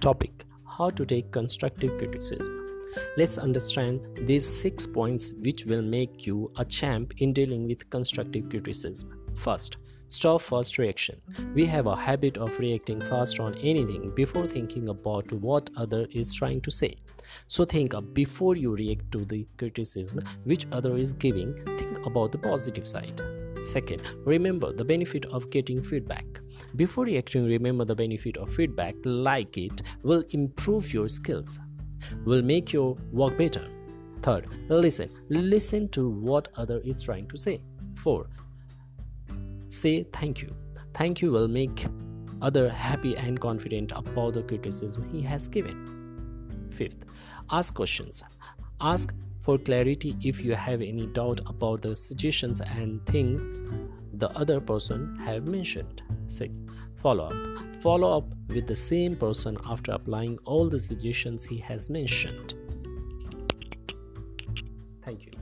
Topic How to take constructive criticism. Let's understand these six points which will make you a champ in dealing with constructive criticism. First, stop first reaction. We have a habit of reacting fast on anything before thinking about what other is trying to say. So think before you react to the criticism which other is giving, think about the positive side. Second, remember the benefit of getting feedback. Before reacting, remember the benefit of feedback, like it will improve your skills, will make your work better. Third, listen. Listen to what other is trying to say. Four, say thank you. Thank you will make other happy and confident about the criticism he has given. Fifth, ask questions. Ask for clarity if you have any doubt about the suggestions and things the other person have mentioned. 6 follow up. Follow up with the same person after applying all the suggestions he has mentioned. Thank you